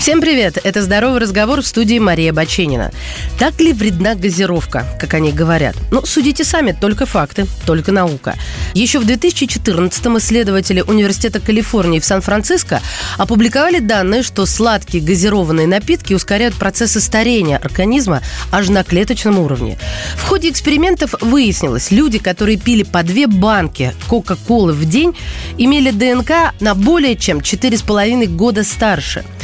Всем привет! Это «Здоровый разговор» в студии Мария Баченина. Так ли вредна газировка, как они говорят? Ну, судите сами, только факты, только наука. Еще в 2014-м исследователи Университета Калифорнии в Сан-Франциско опубликовали данные, что сладкие газированные напитки ускоряют процессы старения организма аж на клеточном уровне. В ходе экспериментов выяснилось, люди, которые пили по две банки Кока-Колы в день, имели ДНК на более чем 4,5 года старше –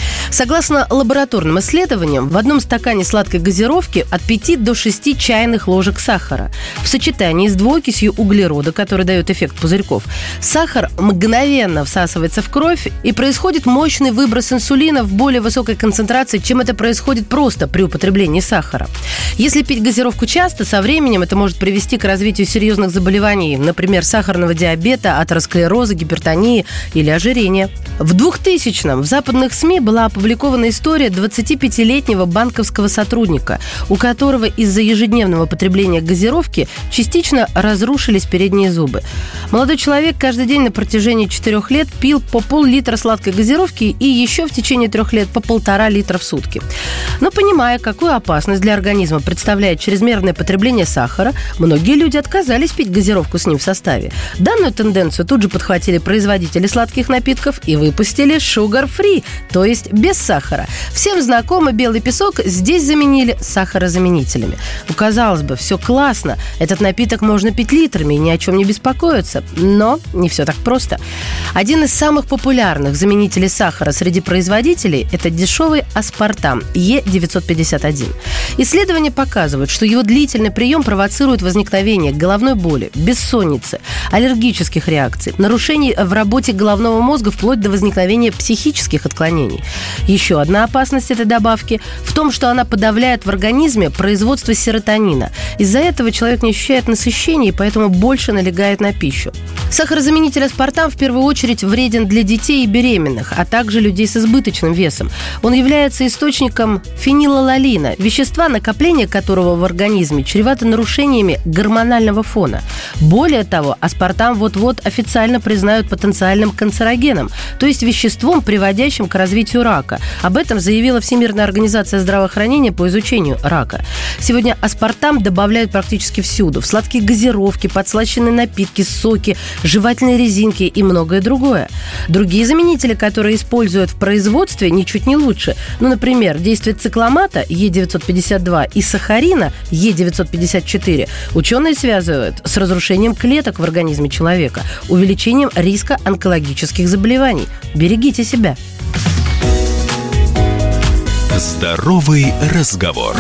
Согласно лабораторным исследованиям, в одном стакане сладкой газировки от 5 до 6 чайных ложек сахара. В сочетании с двуокисью углерода, который дает эффект пузырьков, сахар мгновенно всасывается в кровь и происходит мощный выброс инсулина в более высокой концентрации, чем это происходит просто при употреблении сахара. Если пить газировку часто, со временем это может привести к развитию серьезных заболеваний, например, сахарного диабета, атеросклероза, гипертонии или ожирения. В 2000-м в западных СМИ была опубликована история 25-летнего банковского сотрудника, у которого из-за ежедневного потребления газировки частично разрушились передние зубы. Молодой человек каждый день на протяжении четырех лет пил по пол-литра сладкой газировки и еще в течение трех лет по полтора литра в сутки. Но понимая, какую опасность для организма представляет чрезмерное потребление сахара, многие люди отказались пить газировку с ним в составе. Данную тенденцию тут же подхватили производители сладких напитков и выпустили Sugar Free, то есть без сахара. Всем знакомый белый песок здесь заменили сахарозаменителями. Ну, казалось бы, все классно. Этот напиток можно пить литрами и ни о чем не беспокоиться. Но не все так просто. Один из самых популярных заменителей сахара среди производителей – это дешевый аспартам Е951. Исследования показывают, что его длительный прием провоцирует возникновение головной боли, бессонницы, аллергических реакций, нарушений в работе головного мозга вплоть до возникновения психических отклонений. Еще одна опасность этой добавки в том, что она подавляет в организме производство серотонина. Из-за этого человек не ощущает насыщения и поэтому больше налегает на пищу. Сахарозаменитель аспартам в первую очередь вреден для детей и беременных, а также людей с избыточным весом. Он является источником фенилаланина, вещества, накопление которого в организме чревато нарушениями гормонального фона. Более того, аспартам вот-вот официально признают потенциальным канцерогеном, то есть веществом, приводящим к развитию рака. Об этом заявила Всемирная организация здравоохранения по изучению рака. Сегодня аспартам добавляют практически всюду. В сладкие газировки, подслащенные напитки, соки, жевательные резинки и многое другое. Другие заменители, которые используют в производстве, ничуть не лучше. Ну, например, действие цикломата Е952 и сахарина Е954 ученые связывают с разрушением клеток в организме человека, увеличением риска онкологических заболеваний. Берегите себя. Здоровый разговор.